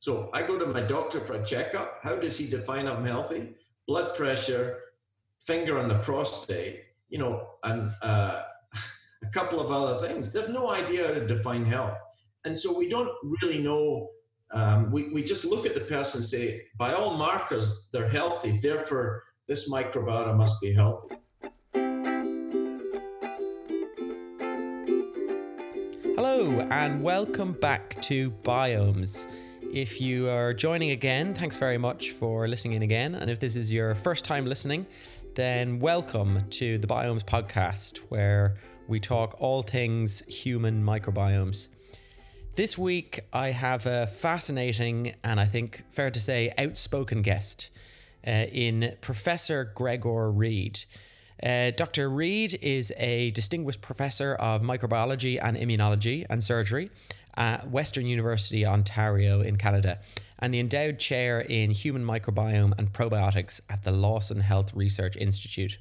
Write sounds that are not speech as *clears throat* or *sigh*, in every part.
So I go to my doctor for a checkup. How does he define I'm healthy? Blood pressure, finger on the prostate, you know, and uh, *laughs* a couple of other things. They have no idea how to define health. And so we don't really know. Um, we, we just look at the person and say, by all markers, they're healthy. Therefore, this microbiota must be healthy. Hello, and welcome back to Biomes. If you are joining again, thanks very much for listening in again. And if this is your first time listening, then welcome to the Biomes podcast, where we talk all things human microbiomes. This week, I have a fascinating and I think fair to say outspoken guest uh, in Professor Gregor Reid. Uh, Dr. Reid is a distinguished professor of microbiology and immunology and surgery at Western University, Ontario, in Canada, and the endowed chair in human microbiome and probiotics at the Lawson Health Research Institute.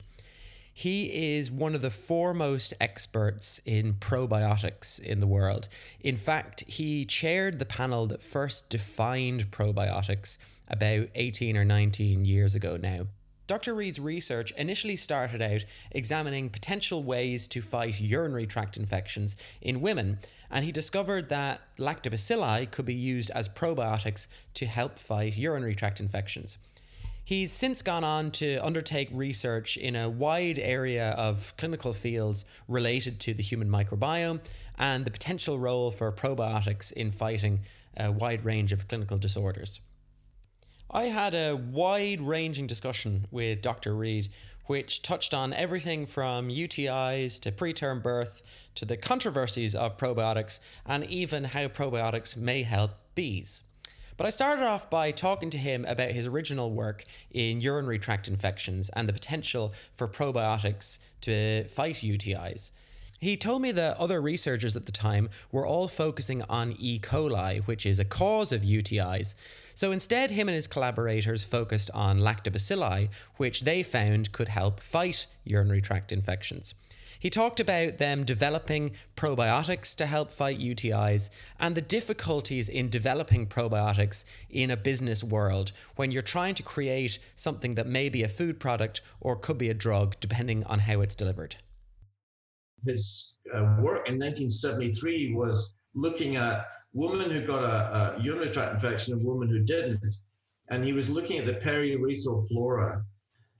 He is one of the foremost experts in probiotics in the world. In fact, he chaired the panel that first defined probiotics about 18 or 19 years ago now. Dr. Reid's research initially started out examining potential ways to fight urinary tract infections in women, and he discovered that lactobacilli could be used as probiotics to help fight urinary tract infections. He's since gone on to undertake research in a wide area of clinical fields related to the human microbiome and the potential role for probiotics in fighting a wide range of clinical disorders. I had a wide ranging discussion with Dr. Reid, which touched on everything from UTIs to preterm birth to the controversies of probiotics and even how probiotics may help bees. But I started off by talking to him about his original work in urinary tract infections and the potential for probiotics to fight UTIs. He told me that other researchers at the time were all focusing on E. coli, which is a cause of UTIs. So instead, him and his collaborators focused on lactobacilli, which they found could help fight urinary tract infections. He talked about them developing probiotics to help fight UTIs and the difficulties in developing probiotics in a business world when you're trying to create something that may be a food product or could be a drug, depending on how it's delivered his uh, work in 1973 was looking at women who got a, a, urinary tract infection and women who didn't. And he was looking at the periurethral flora.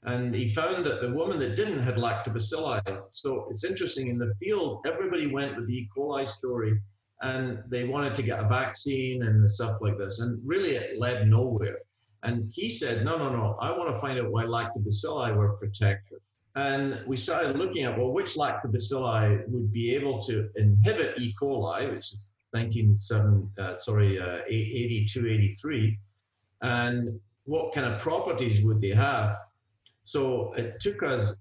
And he found that the woman that didn't had lactobacilli. So it's interesting in the field, everybody went with the E. coli story and they wanted to get a vaccine and stuff like this. And really, it led nowhere. And he said, no, no, no, I want to find out why lactobacilli were protective. And we started looking at, well, which lactobacilli would be able to inhibit E. coli, which is 1987, uh, sorry, uh, 82, 83, and what kind of properties would they have? So it took us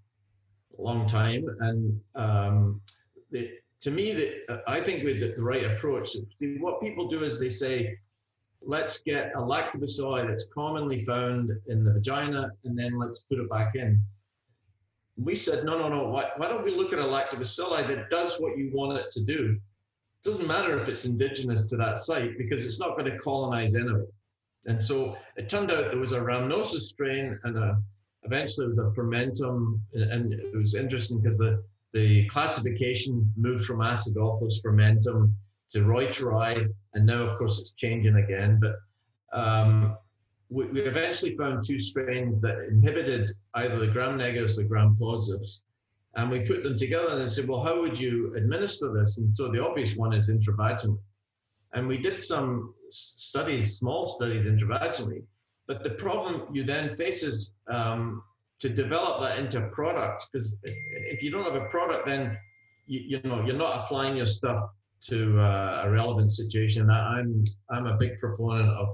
a long time, and um, the, to me, the, I think with the right approach, what people do is they say, let's get a lactobacilli that's commonly found in the vagina, and then let's put it back in we said, no, no, no, why, why don't we look at a lactobacilli that does what you want it to do? It doesn't matter if it's indigenous to that site because it's not going to colonize anyway. And so it turned out there was a rhamnosus strain and a, eventually it was a fermentum. And it was interesting because the, the classification moved from acidophilus fermentum to reuteri. And now, of course, it's changing again. But um, we, we eventually found two strains that inhibited either the gram negatives or the gram positives. And we put them together and said, well, how would you administer this? And so the obvious one is intravaginally. And we did some studies, small studies intravaginally. But the problem you then face is um, to develop that into a product, because if you don't have a product, then you, you know you're not applying your stuff to uh, a relevant situation. I'm I'm a big proponent of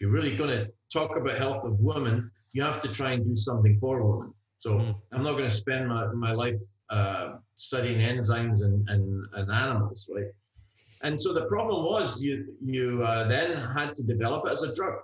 if you're really going to talk about health of women, you have to try and do something for women. So mm. I'm not going to spend my, my life uh, studying enzymes and, and, and animals, right? And so the problem was you you uh, then had to develop it as a drug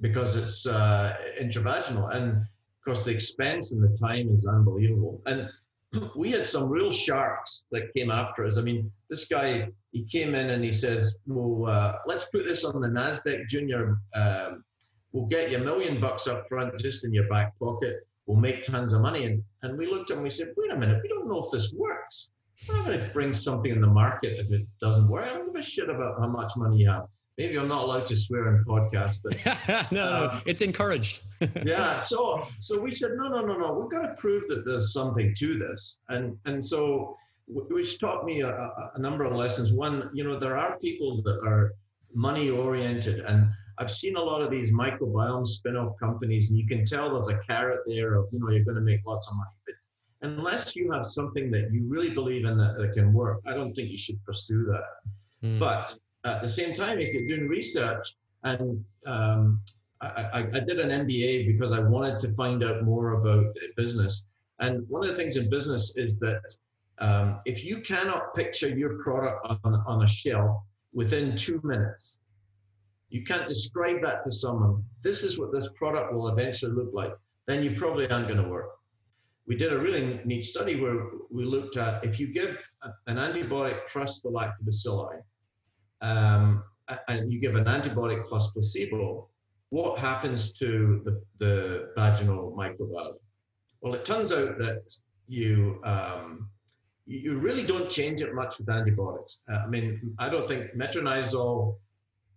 because it's uh, intravaginal, and of course the expense and the time is unbelievable. And *clears throat* we had some real sharks that came after us. I mean, this guy, he came in and he says, well, uh, let's put this on the NASDAQ Junior. Um, we'll get you a million bucks up front just in your back pocket. We'll make tons of money. And, and we looked at him and we said, wait a minute, we don't know if this works. We're not going to bring something in the market if it doesn't work. I don't give a shit about how much money you have maybe I'm not allowed to swear in podcast, but *laughs* no, um, it's encouraged. *laughs* yeah. So so we said no, no, no, no. We've got to prove that there's something to this, and and so which taught me a, a number of lessons. One, you know, there are people that are money oriented, and I've seen a lot of these microbiome spin-off companies, and you can tell there's a carrot there of you know you're going to make lots of money, but unless you have something that you really believe in that, that can work, I don't think you should pursue that. Mm. But at the same time, if you're doing research, and um, I, I, did an MBA because I wanted to find out more about business. And one of the things in business is that um, if you cannot picture your product on, on a shelf within two minutes, you can't describe that to someone. This is what this product will eventually look like. Then you probably aren't going to work. We did a really neat study where we looked at if you give an antibiotic plus the lactobacilli, um, and you give an antibiotic plus placebo, what happens to the, the vaginal microbiome? Well, it turns out that you um, you really don't change it much with antibiotics. Uh, I mean, I don't think metronidazole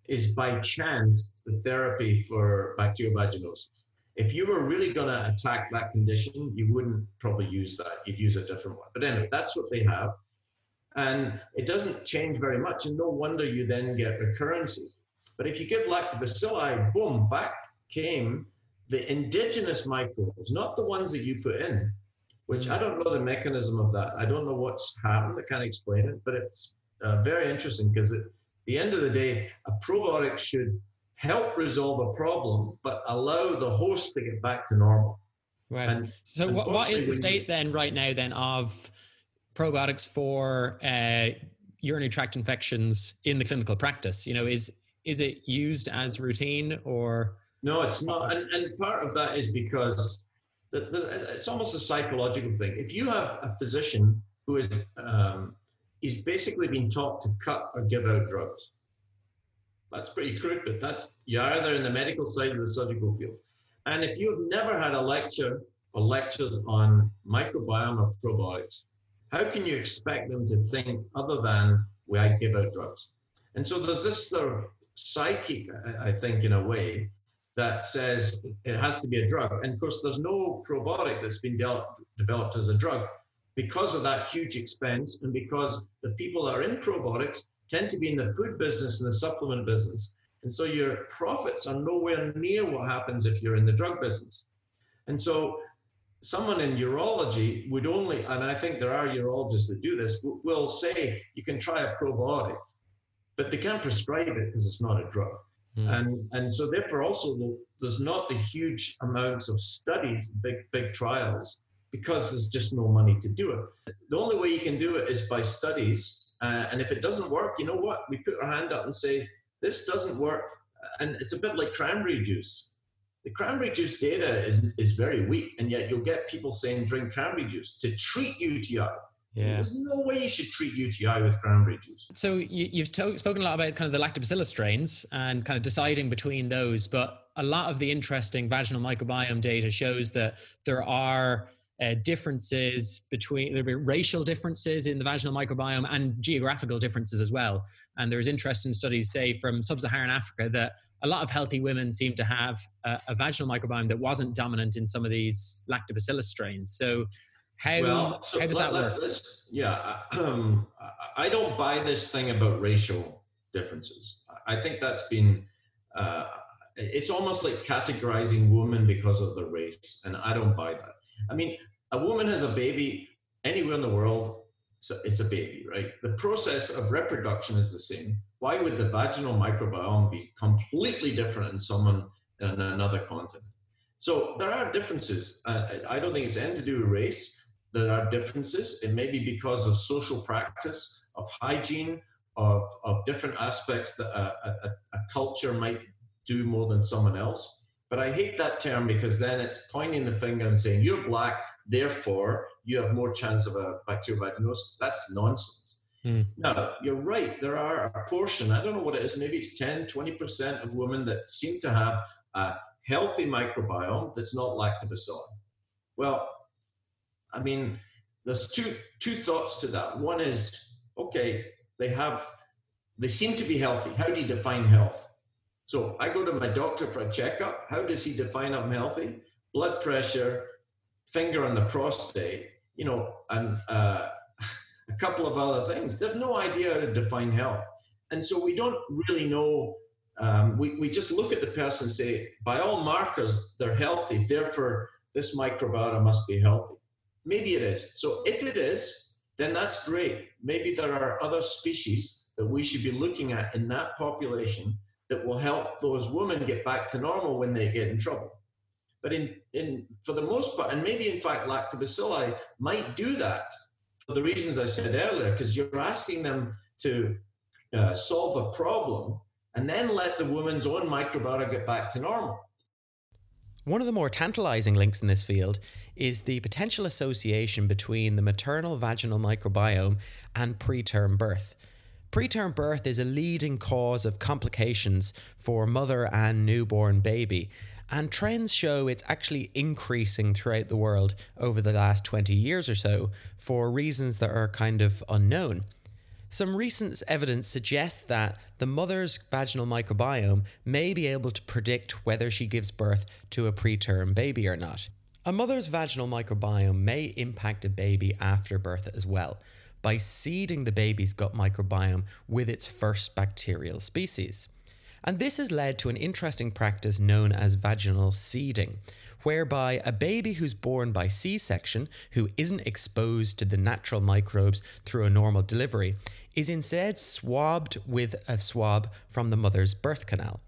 is by chance the therapy for bacterial vaginosis. If you were really going to attack that condition, you wouldn't probably use that. You'd use a different one. But anyway, that's what they have and it doesn't change very much. And no wonder you then get recurrences. But if you give lactobacilli, boom, back came the indigenous microbes, not the ones that you put in, which I don't know the mechanism of that. I don't know what's happened. I can't explain it, but it's uh, very interesting because at the end of the day, a probiotic should help resolve a problem, but allow the host to get back to normal. Right. And, so, what, what is the state then, right now, then, of probiotics for uh, urinary tract infections in the clinical practice? You know, is is it used as routine or? No, it's not, and, and part of that is because the, the, it's almost a psychological thing. If you have a physician who is um, he's basically been taught to cut or give out drugs. That's pretty crude, but that's you're either in the medical side or the surgical field. And if you've never had a lecture or lectures on microbiome or probiotics, how can you expect them to think other than we I give out drugs? And so there's this sort of psychic, I think, in a way, that says it has to be a drug. And of course, there's no probiotic that's been de- developed as a drug because of that huge expense and because the people that are in probiotics tend to be in the food business and the supplement business. And so your profits are nowhere near what happens if you're in the drug business. And so someone in urology would only, and I think there are urologists that do this, will say you can try a probiotic, but they can't prescribe it because it's not a drug. Mm. And, and so therefore also there's not the huge amounts of studies, big, big trials, because there's just no money to do it. The only way you can do it is by studies. Uh, and if it doesn't work, you know what? We put our hand up and say, this doesn't work. And it's a bit like cranberry juice the cranberry juice data is, is very weak, and yet you'll get people saying drink cranberry juice to treat UTI. Yeah. There's no way you should treat UTI with cranberry juice. So you, have to, spoken a lot about kind of the lactobacillus strains and kind of deciding between those, but a lot of the interesting vaginal microbiome data shows that there are uh, differences between there be racial differences in the vaginal microbiome and geographical differences as well. And there's interesting studies, say, from sub-Saharan Africa, that a lot of healthy women seem to have a, a vaginal microbiome that wasn't dominant in some of these lactobacillus strains. So, how, well, so how does let, that work? yeah, *clears throat* um, I don't buy this thing about racial differences. I think that's been. Uh, it's almost like categorizing women because of the race, and I don't buy that. I mean, a woman has a baby anywhere in the world, so it's a baby, right? The process of reproduction is the same. Why would the vaginal microbiome be completely different in someone in another continent? So there are differences. I don't think it's anything to do with race. There are differences. It may be because of social practice, of hygiene, of, of different aspects that a, a, a culture might do more than someone else. But I hate that term because then it's pointing the finger and saying, you're black, therefore you have more chance of a bacterial vaginosis. That's nonsense. Mm. Now, you're right, there are a portion, I don't know what it is, maybe it's 10, 20% of women that seem to have a healthy microbiome that's not lactobacilli. Well, I mean, there's two two thoughts to that. One is, okay, they have they seem to be healthy. How do you define health? So I go to my doctor for a checkup. How does he define I'm healthy? Blood pressure, finger on the prostate, you know, and uh, *laughs* a couple of other things. They have no idea how to define health. And so we don't really know. Um, we, we just look at the person and say, by all markers, they're healthy. Therefore, this microbiota must be healthy. Maybe it is. So if it is, then that's great. Maybe there are other species that we should be looking at in that population that will help those women get back to normal when they get in trouble. But in, in for the most part, and maybe in fact lactobacilli might do that for the reasons I said earlier, because you're asking them to uh, solve a problem and then let the woman's own microbiota get back to normal. One of the more tantalizing links in this field is the potential association between the maternal vaginal microbiome and preterm birth. Preterm birth is a leading cause of complications for mother and newborn baby, and trends show it's actually increasing throughout the world over the last 20 years or so for reasons that are kind of unknown. Some recent evidence suggests that the mother's vaginal microbiome may be able to predict whether she gives birth to a preterm baby or not. A mother's vaginal microbiome may impact a baby after birth as well by seeding the baby's gut microbiome with its first bacterial species. And this has led to an interesting practice known as vaginal seeding, whereby a baby who's born by C section, who isn't exposed to the natural microbes through a normal delivery, is instead swabbed with a swab from the mother's birth canal.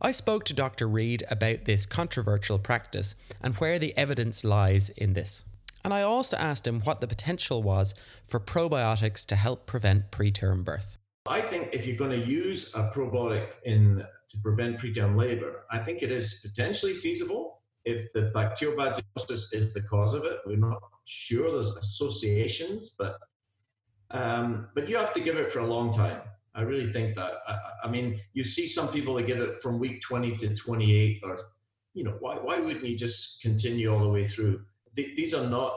I spoke to Dr. Reid about this controversial practice and where the evidence lies in this. And I also asked him what the potential was for probiotics to help prevent preterm birth. I think if you're going to use a probiotic in to prevent preterm labor, I think it is potentially feasible if the bacterial vaginosis is the cause of it. We're not sure there's associations, but um, but you have to give it for a long time. I really think that. I, I, mean, you see some people that give it from week 20 to 28, or, you know, why, why wouldn't you just continue all the way through? These are not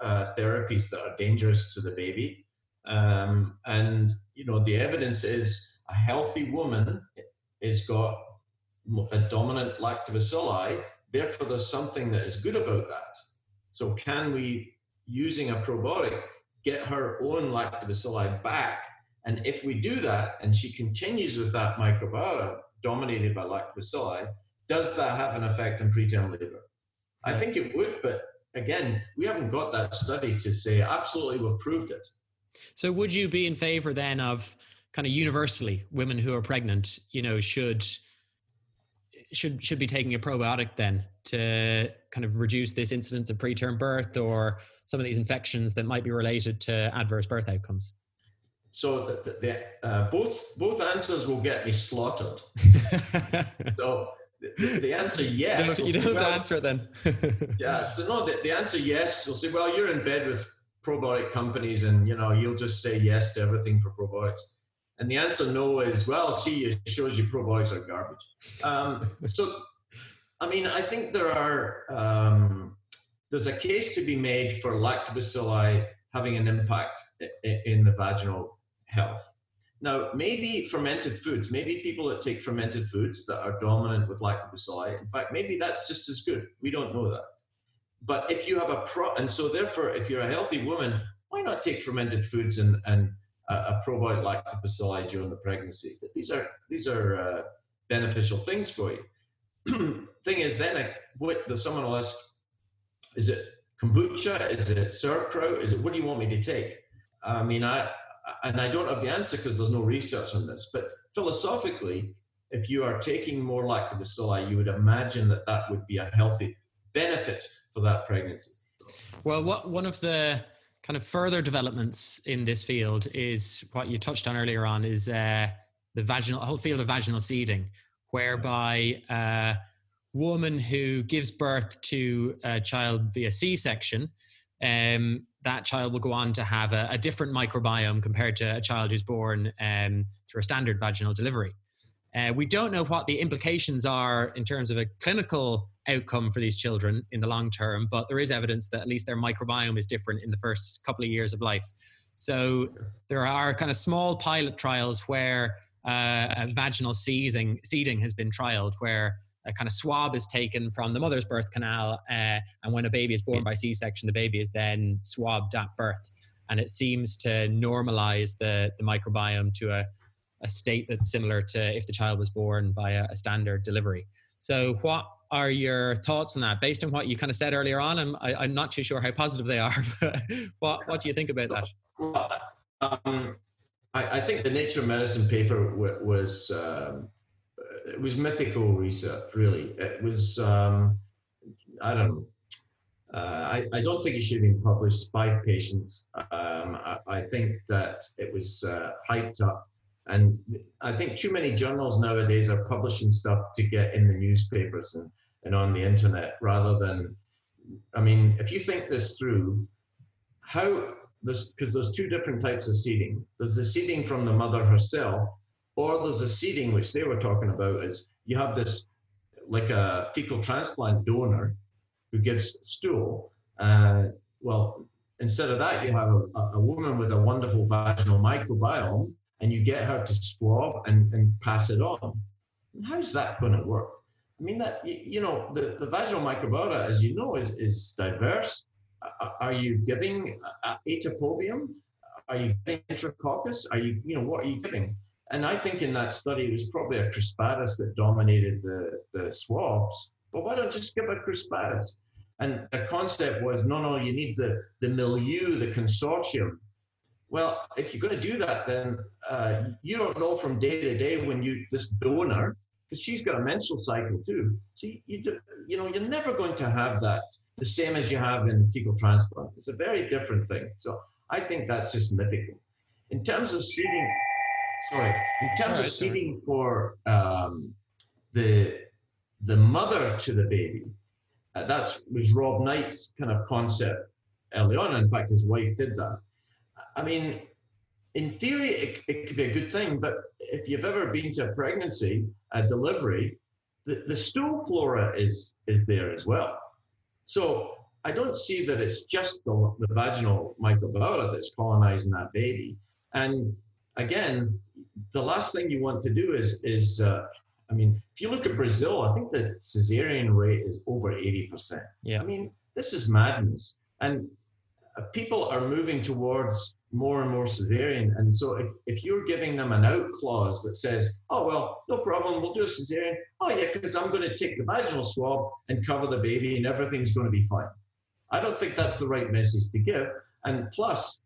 uh, therapies that are dangerous to the baby. Um, and, you know, the evidence is a healthy woman has got a dominant lactobacilli. Therefore, there's something that is good about that. So, can we, using a probiotic, get her own lactobacilli back. And if we do that and she continues with that microbiota dominated by lactobacilli, does that have an effect on preterm labor? I think it would, but again, we haven't got that study to say absolutely we've proved it. So would you be in favor then of kind of universally women who are pregnant, you know, should should should be taking a probiotic then to kind of reduce this incidence of preterm birth or some of these infections that might be related to adverse birth outcomes? So the, the, uh, both both answers will get me slaughtered. *laughs* so the, the, answer yes. You don't, you don't well, answer it then. *laughs* yeah. So no, the, the answer yes. You'll say, well, you're in bed with probiotic companies, and you know you'll just say yes to everything for probiotics. And the answer no is, well, see, it shows you probiotics are garbage. Um, *laughs* so, I mean, I think there are, um, there's a case to be made for lactobacilli having an impact in the vaginal health. Now, maybe fermented foods, maybe people that take fermented foods that are dominant with lactobacilli, in fact, maybe that's just as good. We don't know that. But if you have a pro, and so therefore, if you're a healthy woman, why not take fermented foods and, and a, a probiotic lactobacilli during the pregnancy. These are these are uh, beneficial things for you. *clears throat* Thing is, then what someone will ask? Is it kombucha? Is it sauerkraut? Is it what do you want me to take? I mean, I and I don't have the answer because there's no research on this. But philosophically, if you are taking more lactobacilli, you would imagine that that would be a healthy benefit for that pregnancy. Well, what one of the kind of further developments in this field is what you touched on earlier on is uh, the vaginal whole field of vaginal seeding, whereby a woman who gives birth to a child via C-section, um, that child will go on to have a, a, different microbiome compared to a child who's born um, through a standard vaginal delivery. Uh, we don't know what the implications are in terms of a clinical outcome for these children in the long term, but there is evidence that at least their microbiome is different in the first couple of years of life. So there are kind of small pilot trials where uh, vaginal seeding, seeding has been trialed, where a kind of swab is taken from the mother's birth canal, uh, and when a baby is born by C-section, the baby is then swabbed at birth, and it seems to normalize the the microbiome to a a state that's similar to if the child was born by a, a standard delivery. So, what are your thoughts on that? Based on what you kind of said earlier on, I'm I, am i am not too sure how positive they are. *laughs* But what what do you think about that? Um, I, I, think the Nature of Medicine paper w- was um, it was mythical research. Really, it was. Um, I don't know. Uh, I, I, don't think it should have been published by patients. Um, I, I, think that it was uh, hyped up and I think too many journals nowadays are publishing stuff to get in the newspapers and, and on the internet rather than, I mean, if you think this through, how, because there's two different types of seeding. There's the seeding from the mother herself, or there's a seeding, which they were talking about, is you have this, like a fecal transplant donor who gives stool. Uh, well, instead of that, you have a, a woman with a wonderful vaginal microbiome and you get her to swab and, and pass it on. How's that going to work? I mean, that you know, the, the vaginal microbiota, as you know, is, is diverse. Are you giving Atopobium? Are you giving enterococcus? Are you, you know, what are you giving? And I think in that study, it was probably a crispatus that dominated the, the swabs. But why don't you just give a crispatus? And the concept was, no, no, you need the, the milieu, the consortium well, if you're going to do that, then uh, you don't know from day to day when you this donor, because she's got a menstrual cycle too. So you, you, do, you know you're never going to have that the same as you have in fecal transplant. It's a very different thing. So I think that's just mythical. In terms of seeding, sorry, in terms right, of seeding for um, the the mother to the baby, uh, that was Rob Knight's kind of concept early on. In fact, his wife did that. I mean, in theory, it, it could be a good thing, but if you've ever been to a pregnancy, a delivery, the, the stool flora is, is there as well. So I don't see that it's just the, the vaginal microbiota that's colonizing that baby. And again, the last thing you want to do is, is uh, I mean, if you look at Brazil, I think the cesarean rate is over 80%. Yeah. I mean, this is madness. And uh, people are moving towards more and more cesarean. And so if, if you're giving them an out clause that says, oh, well, no problem, we'll do a cesarean. Oh, yeah, because I'm going to take the vaginal swab and cover the baby and everything's going to be fine. I don't think that's the right message to give. And plus,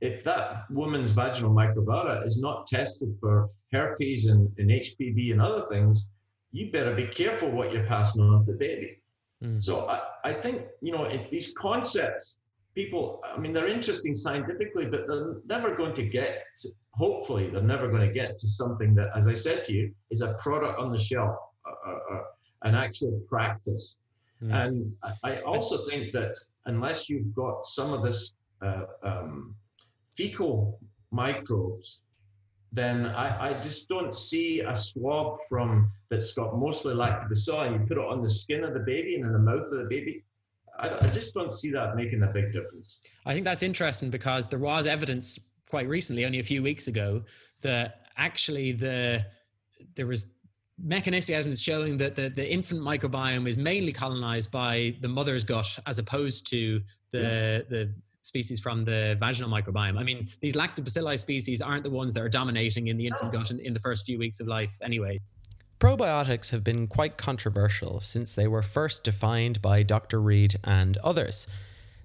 if that woman's vaginal microbiota is not tested for herpes and, and HPV and other things, you better be careful what you're passing on to the baby. Mm. So I, I think, you know, these concepts people, I mean, they're interesting scientifically, but they're never going to get, to, hopefully, they're never going to get to something that, as I said to you, is a product on the shelf, uh, uh, uh an actual practice. Mm. And I also think that unless you've got some of this uh, um, fecal microbes, then I, I, just don't see a swab from that's got mostly lactobacilli and you put it on the skin of the baby and in the mouth of the baby. I, I just don't see that making a big difference. I think that's interesting because there was evidence quite recently, only a few weeks ago, that actually the there was mechanistic evidence showing that the, the infant microbiome is mainly colonized by the mother's gut as opposed to the yeah. the species from the vaginal microbiome. I mean, these lactobacilli species aren't the ones that are dominating in the infant gut in, in the first few weeks of life anyway. Probiotics have been quite controversial since they were first defined by Dr. Reid and others.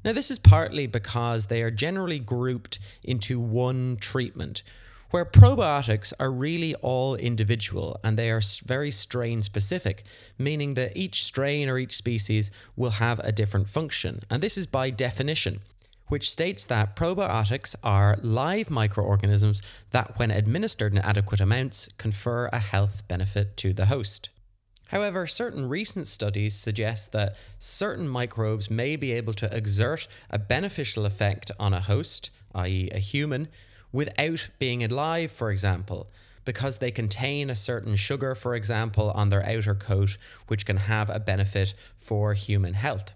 Now, this is partly because they are generally grouped into one treatment, where probiotics are really all individual and they are very strain specific, meaning that each strain or each species will have a different function. And this is by definition which states that probiotics are live microorganisms that, when administered in adequate amounts, confer a health benefit to the host. However, certain recent studies suggest that certain microbes may be able to exert a beneficial effect on a host, i.e., a human, without being alive, for example, because they contain a certain sugar, for example, on their outer coat, which can have a benefit for human health.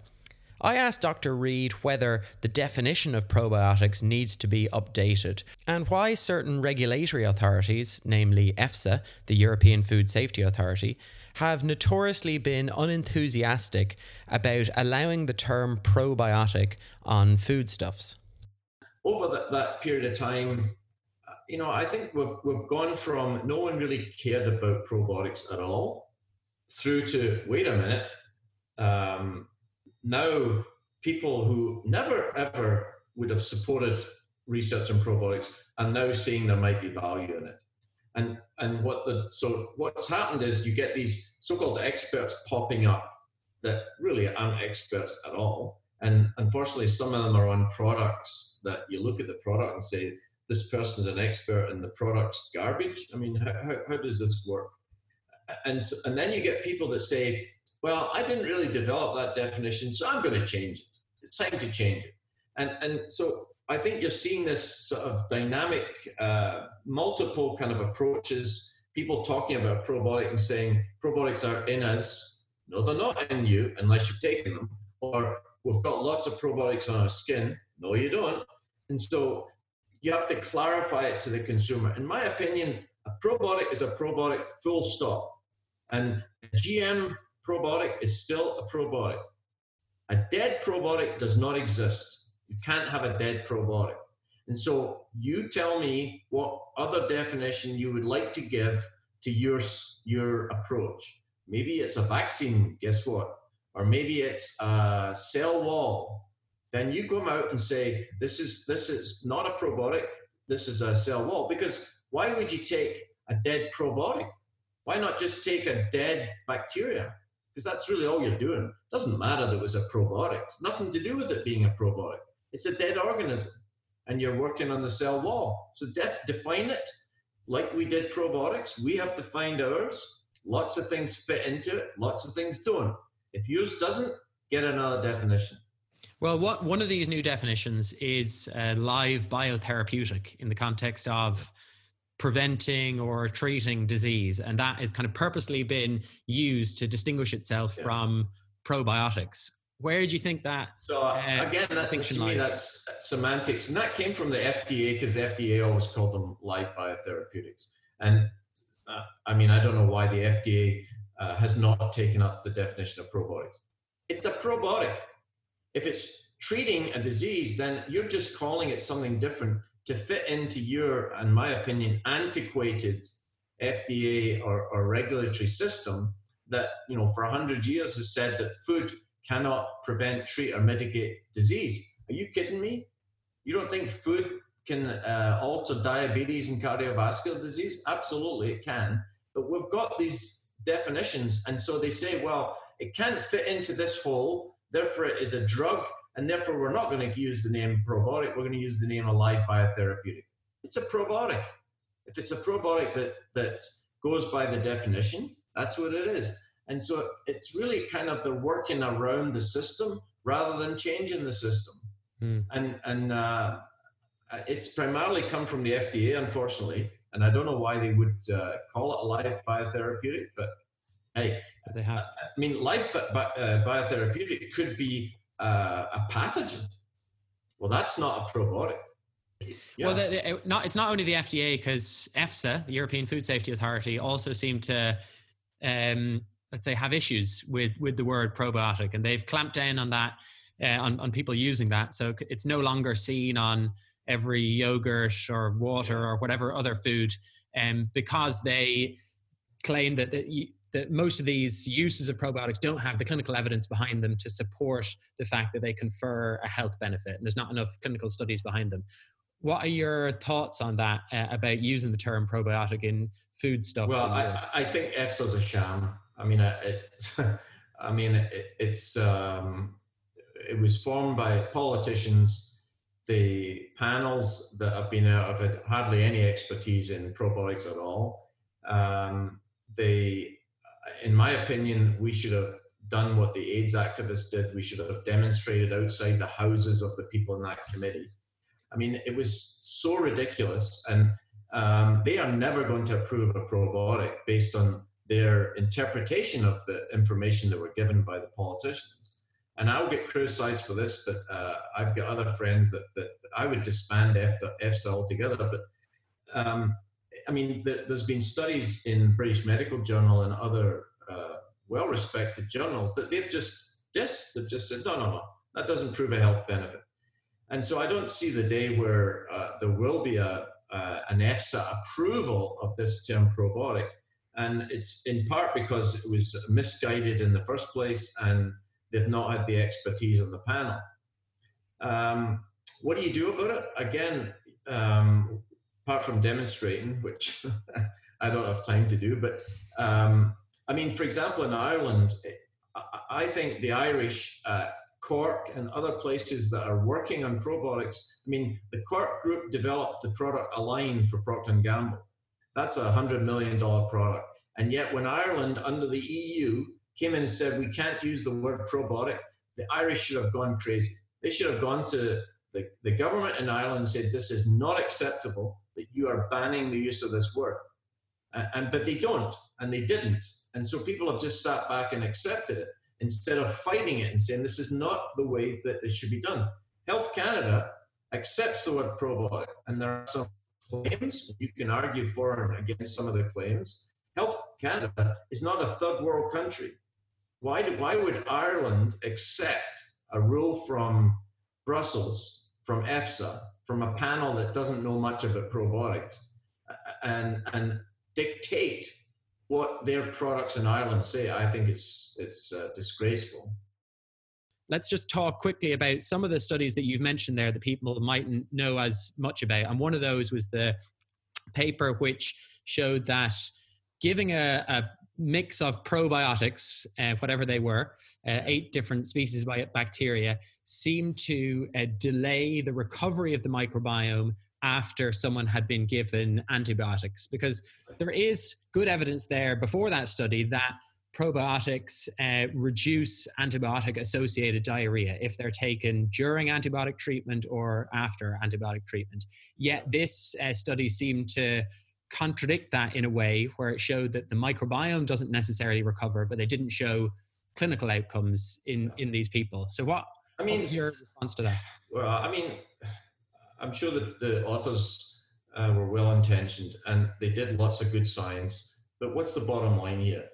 I asked Dr. Reid whether the definition of probiotics needs to be updated and why certain regulatory authorities, namely EFSA, the European Food Safety Authority, have notoriously been unenthusiastic about allowing the term probiotic on foodstuffs. Over that, that period of time, you know, I think we've we've gone from no one really cared about probiotics at all, through to wait a minute. Um, now people who never ever would have supported research on probiotics are now seeing there might be value in it. And and what the so what's happened is you get these so-called experts popping up that really aren't experts at all. And unfortunately, some of them are on products that you look at the product and say, this person's an expert and the product's garbage. I mean, how, how, how does this work? And, so, and then you get people that say, well, I didn't really develop that definition, so I'm going to change it. It's time to change it. And, and so I think you're seeing this sort of dynamic, uh, multiple kind of approaches, people talking about probiotics and saying probiotics are in us. No, they're not in you unless you've taken them. Or we've got lots of probiotics on our skin. No, you don't. And so you have to clarify it to the consumer. In my opinion, a probiotic is a probiotic, full stop. And GM probiotic is still a probiotic. A dead probiotic does not exist. You can't have a dead probiotic. And so you tell me what other definition you would like to give to your, your approach. Maybe it's a vaccine, guess what? Or maybe it's a cell wall. Then you come out and say, this is, this is not a probiotic, this is a cell wall. Because why would you take a dead probiotic? Why not just take a dead bacteria? Because that's really all you're doing. It doesn't matter that it was a probiotic. It's nothing to do with it being a probiotic. It's a dead organism, and you're working on the cell wall. So def- define it like we did probiotics. We have defined ours. Lots of things fit into it. Lots of things don't. If yours doesn't, get another definition. Well, what one of these new definitions is uh, live biotherapeutic in the context of preventing or treating disease. And that has kind of purposely been used to distinguish itself yeah. from probiotics. Where do you think that? So uh, again, that, to me, that's semantics, and that came from the FDA because the FDA always called them live biotherapeutics. And uh, I mean, I don't know why the FDA uh, has not taken up the definition of probiotics. It's a probiotic. If it's treating a disease, then you're just calling it something different to fit into your, in my opinion, antiquated FDA or, or regulatory system that, you know, for 100 years has said that food cannot prevent, treat, or mitigate disease. Are you kidding me? You don't think food can uh, alter diabetes and cardiovascular disease? Absolutely, it can. But we've got these definitions, and so they say, well, it can't fit into this hole, therefore, it is a drug and therefore we're not going to use the name probiotic. We're going to use the name alive biotherapeutic. It's a probiotic. If it's a probiotic that that goes by the definition, that's what it is. And so it's really kind of the working around the system rather than changing the system. Mm. And and uh, it's primarily come from the FDA, unfortunately. And I don't know why they would uh, call it a live biotherapeutic, but hey, they have. I mean, life uh, biotherapeutic could be uh, a pathogen. Well, that's not a probiotic. Yeah. Well, the, the, not, it's not only the FDA because EFSA, the European Food Safety Authority, also seem to, um, let's say, have issues with with the word probiotic, and they've clamped down on that, uh, on on people using that. So it's no longer seen on every yogurt or water or whatever other food, um, because they claim that the, that most of these uses of probiotics don't have the clinical evidence behind them to support the fact that they confer a health benefit, and there's not enough clinical studies behind them. What are your thoughts on that uh, about using the term probiotic in foodstuffs? Well, I, I, think EFSA's a sham. I mean, uh, it, *laughs* I mean, it, it's um, it was formed by politicians. The panels that have been out of it hardly any expertise in probiotics at all. Um, they in my opinion, we should have done what the AIDS activists did. We should have demonstrated outside the houses of the people in that committee. I mean, it was so ridiculous, and um, they are never going to approve a probiotic based on their interpretation of the information that were given by the politicians. And I'll get criticized for this, but uh, I've got other friends that, that I would disband EFSA altogether. But um, I mean, the, there's been studies in British Medical Journal and other uh, well-respected journals that they've just dissed. They've just said, no, no, no, that doesn't prove a health benefit. And so I don't see the day where uh, there will be a, uh, an EFSA approval of this term probiotic. And it's in part because it was misguided in the first place and they've not had the expertise of the panel. Um, what do you do about it? Again, um, apart from demonstrating, which *laughs* I don't have time to do, but um, I mean, for example, in Ireland, I think the Irish, uh, Cork, and other places that are working on probiotics. I mean, the Cork group developed the product Align for Procter and Gamble. That's a hundred million dollar product, and yet when Ireland, under the EU, came in and said we can't use the word probiotic, the Irish should have gone crazy. They should have gone to the, the government in Ireland and said this is not acceptable that you are banning the use of this word. And, and but they don't, and they didn't. And so people have just sat back and accepted it instead of fighting it and saying this is not the way that it should be done. Health Canada accepts the word probiotic, and there are some claims you can argue for and against some of the claims. Health Canada is not a third world country. Why, do, why would Ireland accept a rule from Brussels, from EFSA, from a panel that doesn't know much about probiotics, and, and dictate what their products in Ireland say? I think it's, it's uh, disgraceful. Let's just talk quickly about some of the studies that you've mentioned there that people mightn't know as much about. And one of those was the paper which showed that giving a, a mix of probiotics, uh, whatever they were, uh, eight different species of bacteria, seemed to uh, delay the recovery of the microbiome after someone had been given antibiotics. Because there is good evidence there before that study that probiotics uh, reduce antibiotic associated diarrhea if they're taken during antibiotic treatment or after antibiotic treatment. Yet this uh, study seemed to contradict that in a way where it showed that the microbiome doesn't necessarily recover, but they didn't show clinical outcomes in in these people. So what? I mean, what your response to that? Well, I mean, I'm sure that the authors uh, were well intentioned and they did lots of good science. But what's the bottom line here?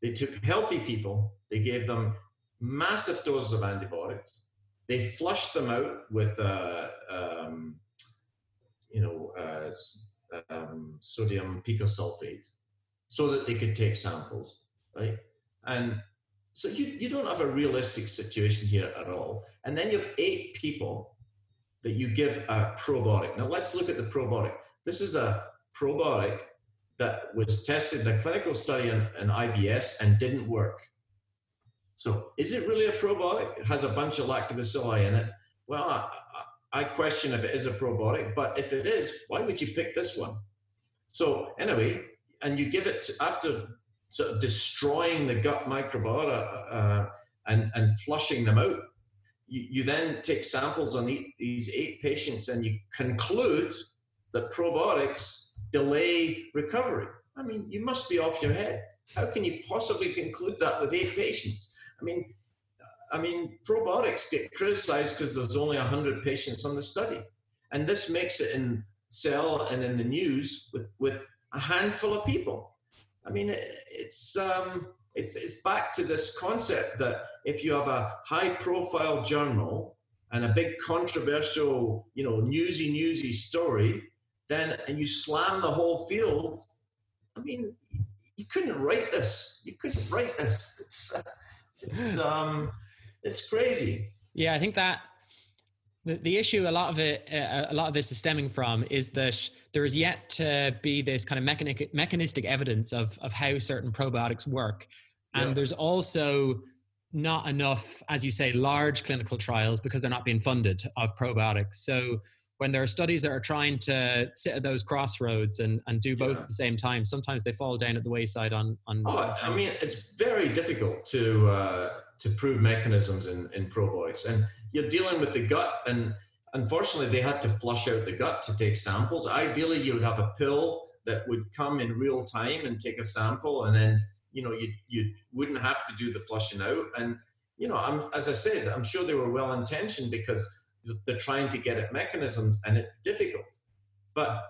They took healthy people, they gave them massive doses of antibiotics, they flushed them out with, uh, um, you know, uh, sodium picosulfate so that they could take samples, right? And so you, you don't have a realistic situation here at all. And then you have eight people that you give a probiotic. Now let's look at the probiotic. This is a probiotic that was tested in a clinical study in, in IBS and didn't work. So is it really a probiotic? It has a bunch of lactobacilli in it. Well, I, I question if it is a probiotic, but if it is, why would you pick this one? So anyway, and you give it to, after sort of destroying the gut microbiota uh, and, and flushing them out. You, you then take samples on these eight patients and you conclude that probiotics delay recovery. I mean, you must be off your head. How can you possibly conclude that with eight patients? I mean, I mean, probiotics get criticized because there's only 100 patients on the study. And this makes it in Cell and in the news with, with a handful of people. I mean, it, it's, um, it's, it's back to this concept that if you have a high profile journal and a big controversial, you know, newsy, newsy story, then, and you slam the whole field, I mean, you couldn't write this. You couldn't write this. It's, uh, it's, um, it's crazy. Yeah, I think that the, the issue, a lot of it, uh, a lot of this is stemming from is that there is yet to be this kind of mechanic, mechanistic evidence of of how certain probiotics work, and yeah. there's also not enough, as you say, large clinical trials because they're not being funded of probiotics. So when there are studies that are trying to sit at those crossroads and, and do both yeah. at the same time, sometimes they fall down at the wayside on. on oh, I mean, it's very difficult to uh, to prove mechanisms in, in probiotics. And you're dealing with the gut, and unfortunately, they had to flush out the gut to take samples. Ideally, you would have a pill that would come in real time and take a sample, and then you know you you wouldn't have to do the flushing out. And you know, I'm as I said, I'm sure they were well intentioned because they're trying to get at mechanisms, and it's difficult. But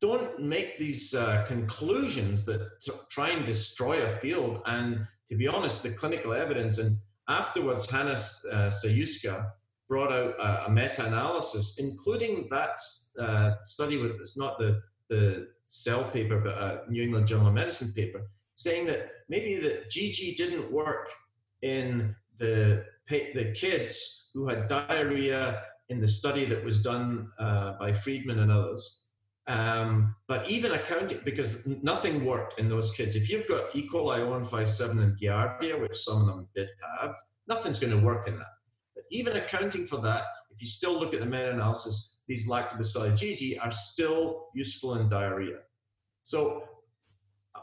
don't make these uh, conclusions that try and destroy a field. And to be honest, the clinical evidence, and afterwards, Hannah uh, Sayuska brought out a, a meta-analysis, including that uh, study with it's not the the Cell paper, but a New England Journal of Medicine paper, saying that maybe the GG didn't work in the the kids who had diarrhea in the study that was done uh, by Freedman and others. Um, but even accounting, because nothing worked in those kids. If you've got E. coli 157 and Giardia, which some of them did have, nothing's going to work in that. But even accounting for that, if you still look at the meta-analysis, these lactobacilli GG are still useful in diarrhea. So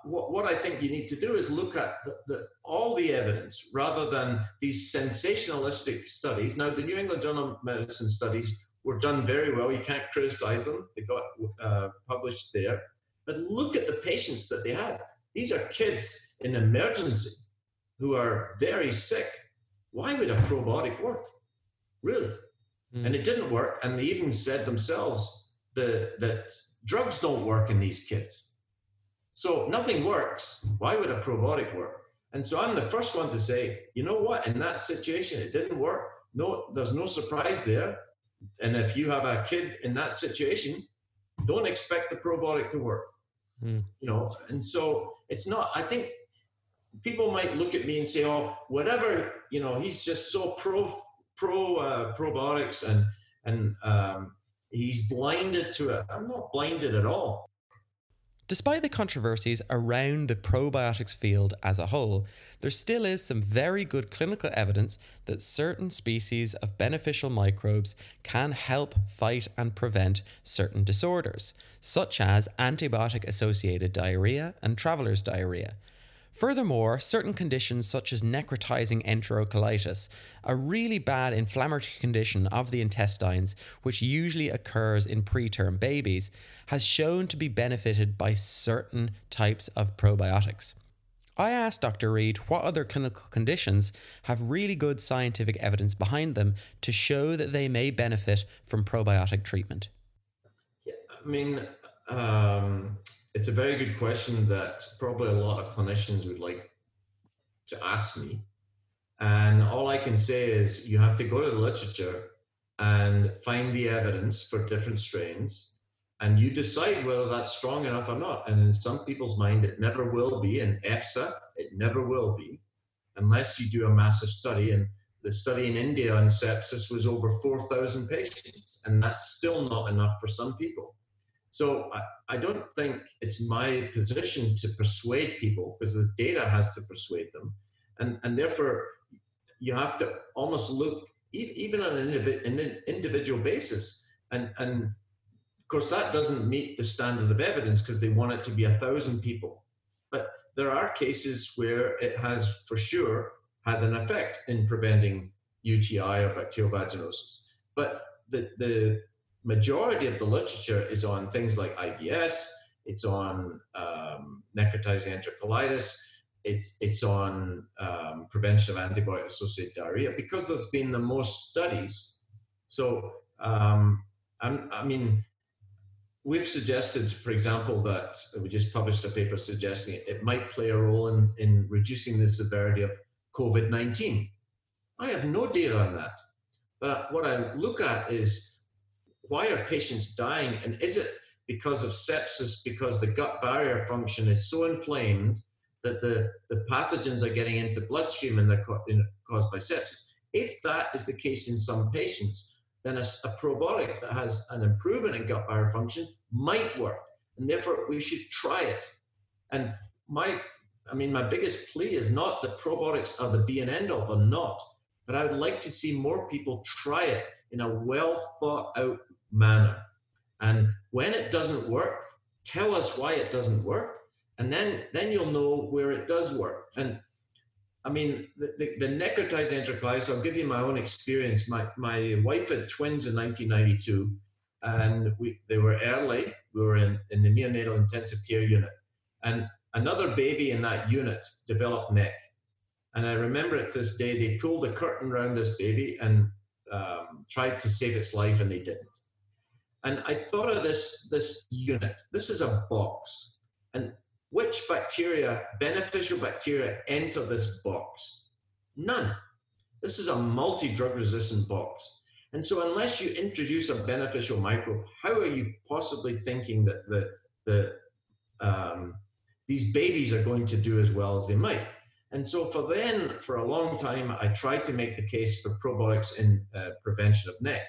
what, what I think you need to do is look at the, the, all the evidence rather than these sensationalistic studies. Now, the New England Journal of Medicine studies were done very well. You can't criticize them. They got uh, published there. But look at the patients that they had. These are kids in emergency who are very sick. Why would a probiotic work? Really? Mm. And it didn't work. And they even said themselves the, that drugs don't work in these kids. So nothing works. Why would a probiotic work? And so I'm the first one to say, you know what? In that situation, it didn't work. No, there's no surprise there. And if you have a kid in that situation, don't expect the probiotic to work. Mm. You know, and so it's not. I think people might look at me and say, "Oh, whatever." You know, he's just so pro pro uh, probiotics and and um, he's blinded to it. I'm not blinded at all. Despite the controversies around the probiotics field as a whole, there still is some very good clinical evidence that certain species of beneficial microbes can help fight and prevent certain disorders, such as antibiotic associated diarrhea and traveler's diarrhea. Furthermore, certain conditions such as necrotizing enterocolitis, a really bad inflammatory condition of the intestines which usually occurs in preterm babies, has shown to be benefited by certain types of probiotics. I asked Dr. Reid what other clinical conditions have really good scientific evidence behind them to show that they may benefit from probiotic treatment. Yeah, I mean, um, it's a very good question that probably a lot of clinicians would like to ask me. And all I can say is you have to go to the literature and find the evidence for different strains, and you decide whether that's strong enough or not. And in some people's mind, it never will be. In EFSA, it never will be, unless you do a massive study. And the study in India on sepsis was over 4,000 patients, and that's still not enough for some people. So I, I don't think it's my position to persuade people because the data has to persuade them. And, and therefore, you have to almost look even on an individual basis. And, and of course, that doesn't meet the standard of evidence because they want it to be a thousand people. But there are cases where it has for sure had an effect in preventing UTI or bacterial vaginosis. But the, the majority of the literature is on things like IBS, it's on um, necrotizing enterocolitis, it's, it's on um, prevention of antibiotic associated diarrhea because there's been the most studies. So, um, i mean, we've suggested, for example, that we just published a paper suggesting it, might play a role in, in reducing the severity of COVID 19. I have no data on that. But what I look at is why are patients dying? And is it because of sepsis, because the gut barrier function is so inflamed that the, the pathogens are getting into bloodstream and they're caused by sepsis? If that is the case in some patients, then a, a probiotic that has an improvement in gut barrier function might work. And therefore, we should try it. And my, I mean, my biggest plea is not that probiotics are the be and end all, they're not. But I would like to see more people try it in a well thought out manner. And when it doesn't work, tell us why it doesn't work, and then then you'll know where it does work. And I mean, the, the, the necrotized enterocolitis, I'll give you my own experience. My, my wife had twins in 1992, and we, they were early. We were in, in the neonatal intensive care unit. And another baby in that unit developed neck. And I remember it this day, they pulled a curtain around this baby and um, tried to save its life, and they didn't. And I thought of this, this unit. This is a box. And which bacteria, beneficial bacteria, enter this box? None. This is a multi drug resistant box. And so, unless you introduce a beneficial microbe, how are you possibly thinking that the, the, um, these babies are going to do as well as they might? And so, for then, for a long time, I tried to make the case for probiotics in uh, prevention of neck.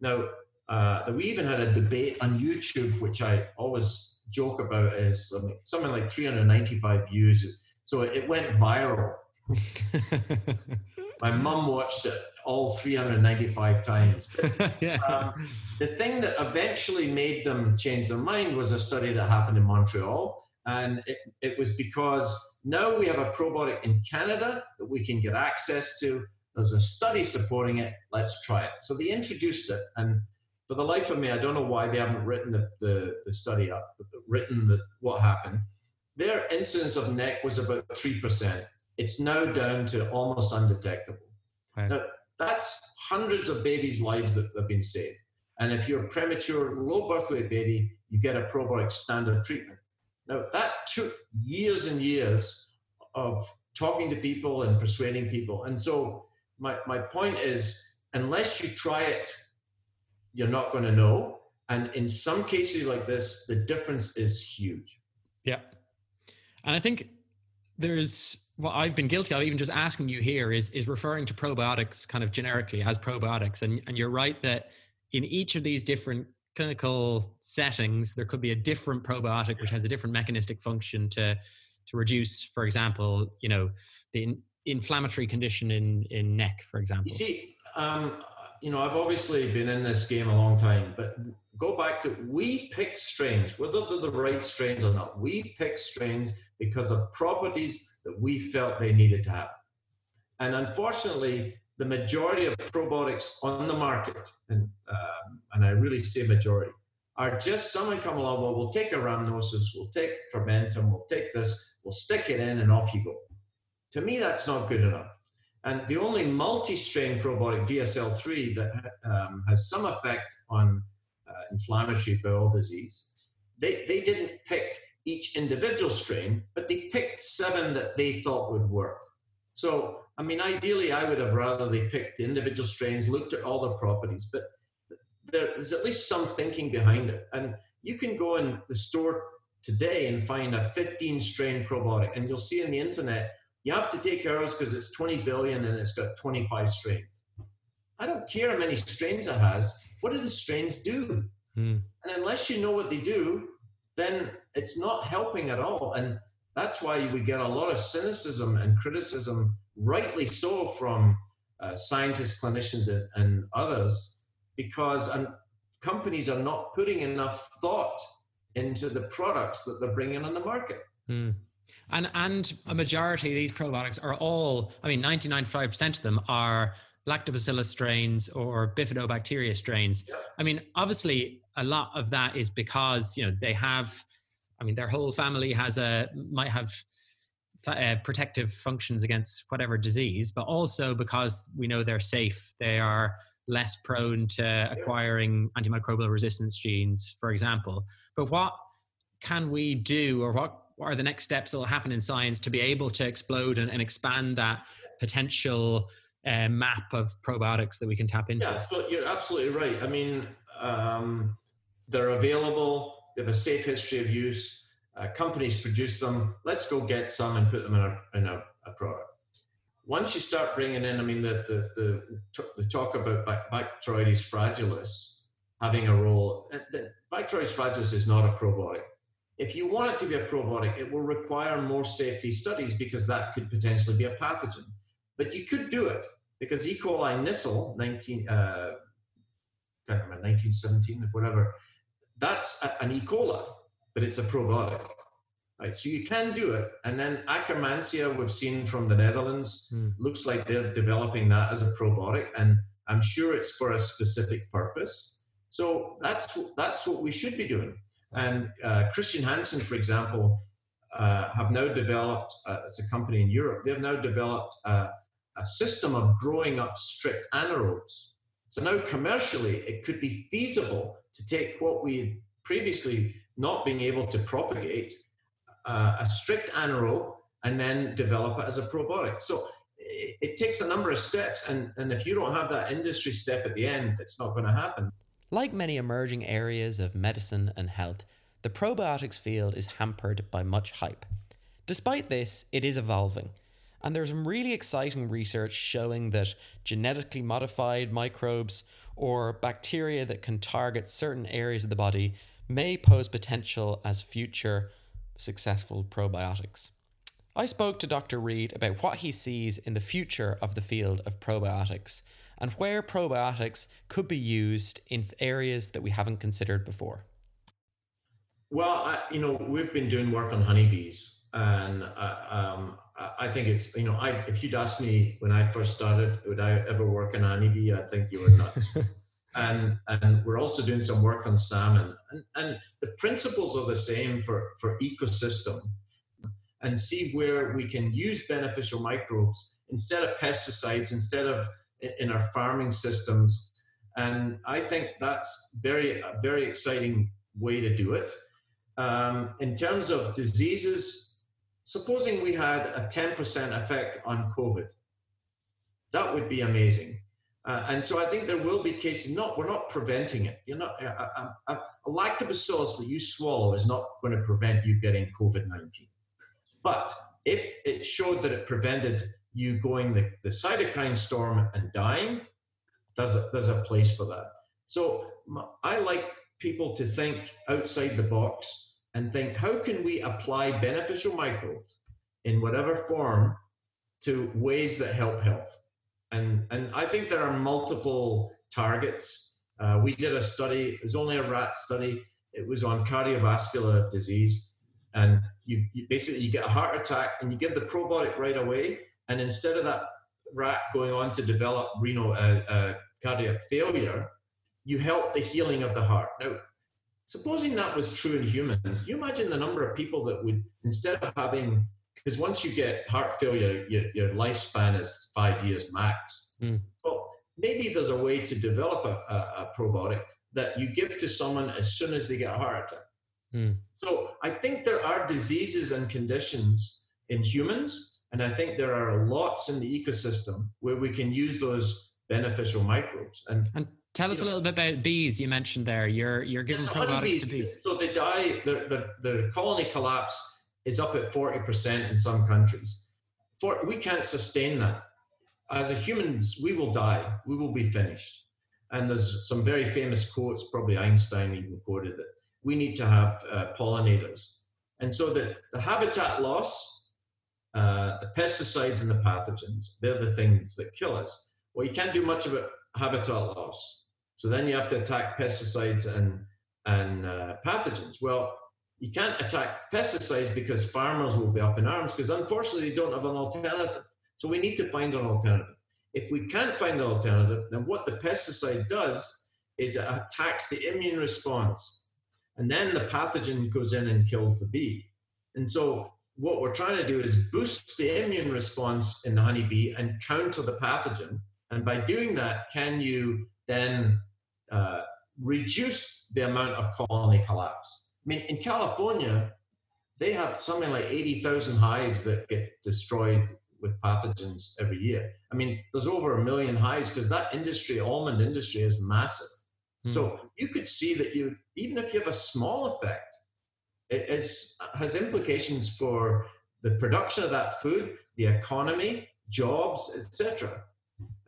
Now, uh, we even had a debate on YouTube, which I always joke about is something like 395 views. So it went viral. *laughs* My mum watched it all 395 times. *laughs* yeah. um, the thing that eventually made them change their mind was a study that happened in Montreal. And it, it was because now we have a probiotic in Canada that we can get access to. There's a study supporting it. Let's try it. So they introduced it. And for the life of me, I don't know why they haven't written the, the, the study up, written the, what happened. Their incidence of neck was about 3%. It's now down to almost undetectable. Right. Now, that's hundreds of babies' lives that have been saved. And if you're a premature, low birth weight baby, you get a probiotic standard treatment. Now, that took years and years of talking to people and persuading people. And so, my, my point is, unless you try it you're not going to know. And in some cases like this, the difference is huge. Yeah. And I think there's what I've been guilty of, even just asking you here, is is referring to probiotics kind of generically as probiotics. And and you're right that in each of these different clinical settings, there could be a different probiotic which has a different mechanistic function to to reduce, for example, you know, the in, inflammatory condition in in neck, for example. You see, um, you know, I've obviously been in this game a long time, but go back to we pick strains, whether they're the right strains or not. We pick strains because of properties that we felt they needed to have. And unfortunately, the majority of probiotics on the market, and um, and I really say majority, are just someone come along, well, we'll take a rhamnosus, we'll take fermentum, we'll take this, we'll stick it in, and off you go. To me, that's not good enough. And the only multi-strain probiotic, VSL#3, that um, has some effect on uh, inflammatory bowel disease, they, they didn't pick each individual strain, but they picked seven that they thought would work. So, I mean, ideally, I would have rather they picked the individual strains, looked at all the properties, but there's at least some thinking behind it. And you can go in the store today and find a 15 strain probiotic, and you'll see on the internet you have to take ours because it's 20 billion and it's got 25 strains. I don't care how many strains it has. What do the strains do? Hmm. And unless you know what they do, then it's not helping at all. And that's why we get a lot of cynicism and criticism, rightly so, from uh, scientists, clinicians, and, and others, because um, companies are not putting enough thought into the products that they're bringing on the market. Hmm. And and a majority of these probiotics are all, I mean, 99.5% of them are lactobacillus strains or bifidobacteria strains. I mean, obviously, a lot of that is because you know they have, I mean, their whole family has a might have uh, protective functions against whatever disease, but also because we know they're safe. They are less prone to acquiring antimicrobial resistance genes, for example. But what can we do, or what what are the next steps that will happen in science to be able to explode and, and expand that potential uh, map of probiotics that we can tap into? Yeah, so you're absolutely right. I mean, um, they're available. They have a safe history of use. Uh, companies produce them. Let's go get some and put them in a, in a, a product. Once you start bringing in, I mean, the, the, the, the talk about Bacteroides fragilis having a role. Bacteroides fragilis is not a probiotic if you want it to be a probiotic, it will require more safety studies because that could potentially be a pathogen. But you could do it because E. coli Nissle 19, uh, can't remember, 1917 or whatever. That's a, an E. coli, but it's a probiotic. Right, so you can do it, and then Akkermansia we've seen from the Netherlands mm. looks like they're developing that as a probiotic, and I'm sure it's for a specific purpose. So that's that's what we should be doing. And uh, Chr. Hansen, for example, uh, have now developed, uh, it's a company in Europe, they've now developed a, a system of growing up strict anaerobes. So now commercially, it could be feasible to take what we previously not being able to propagate, uh, a strict anaerobe, and then develop it as a probiotic. So it, it takes a number of steps, and, and if you don't have that industry step at the end, it's not going to happen. Like many emerging areas of medicine and health, the probiotics field is hampered by much hype. Despite this, it is evolving, and there's some really exciting research showing that genetically modified microbes or bacteria that can target certain areas of the body may pose potential as future successful probiotics. I spoke to Dr. Reid about what he sees in the future of the field of probiotics and where probiotics could be used in areas that we haven't considered before. Well, I, you know, we've been doing work on honeybees, and uh, um, I think it's you know, I if you'd asked me when I first started, would I ever work on honeybee? I think you were nuts. *laughs* and and we're also doing some work on salmon, and, and the principles are the same for for ecosystem, and see where we can use beneficial microbes instead of pesticides, instead of in our farming systems, and I think that's very a very exciting way to do it. Um, in terms of diseases, supposing we had a 10% effect on COVID, that would be amazing. Uh, and so I think there will be cases. Not we're not preventing it. You're not a, a, a lactobacillus that you swallow is not going to prevent you getting COVID nineteen. But if it showed that it prevented you going the, the cytokine storm and dying, there's a, there's a place for that. So I like people to think outside the box and think how can we apply beneficial microbes in whatever form to ways that help health? And and i think there are multiple targets. Uh, we did a study it was only a rat study it was on cardiovascular disease. And you, you basically you get a heart attack and you give the probiotic right away and instead of that rat going on to develop renal uh, uh, cardiac failure you help the healing of the heart. Now, supposing that was true in humans, you imagine the number of people that would, instead of having, because once you get heart failure, your, your lifespan is five years max. Mm. Well, maybe there's a way to develop a, a, a, probiotic that you give to someone as soon as they get a heart attack. Mm. So I think there are diseases and conditions in humans, and I think there are lots in the ecosystem where we can use those beneficial microbes. And, and Tell us a little bit about bees. You mentioned there you're you're giving probiotics to bees. So they die. The, the the colony collapse is up at forty percent in some countries. For we can't sustain that. As a humans, we will die. We will be finished. And there's some very famous quotes. Probably Einstein even quoted it. We need to have uh, pollinators. And so the, the habitat loss, uh, the pesticides and the pathogens, they're the things that kill us. Well, you can't do much it habitat loss. So then you have to attack pesticides and and uh, pathogens. Well, you can't attack pesticides because farmers will be up in arms because unfortunately they don't have an alternative. So we need to find an alternative. If we can't find an alternative, then what the pesticide does is it attacks the immune response. And then the pathogen goes in and kills the bee. And so what we're trying to do is boost the immune response in the honeybee and counter the pathogen. And by doing that, can you then uh, reduce the amount of colony collapse. I mean, in California, they have something like 80,000 hives that get destroyed with pathogens every year. I mean, there's over a million hives because that industry, almond industry, is massive. Hmm. So you could see that you, even if you have a small effect, it is, has implications for the production of that food, the economy, jobs, etc.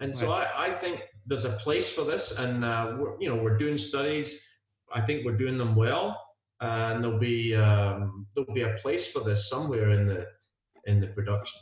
And so I, I think there's a place for this, and uh, we're, you know we're doing studies. I think we're doing them well, and there'll be um, there'll be a place for this somewhere in the in the production.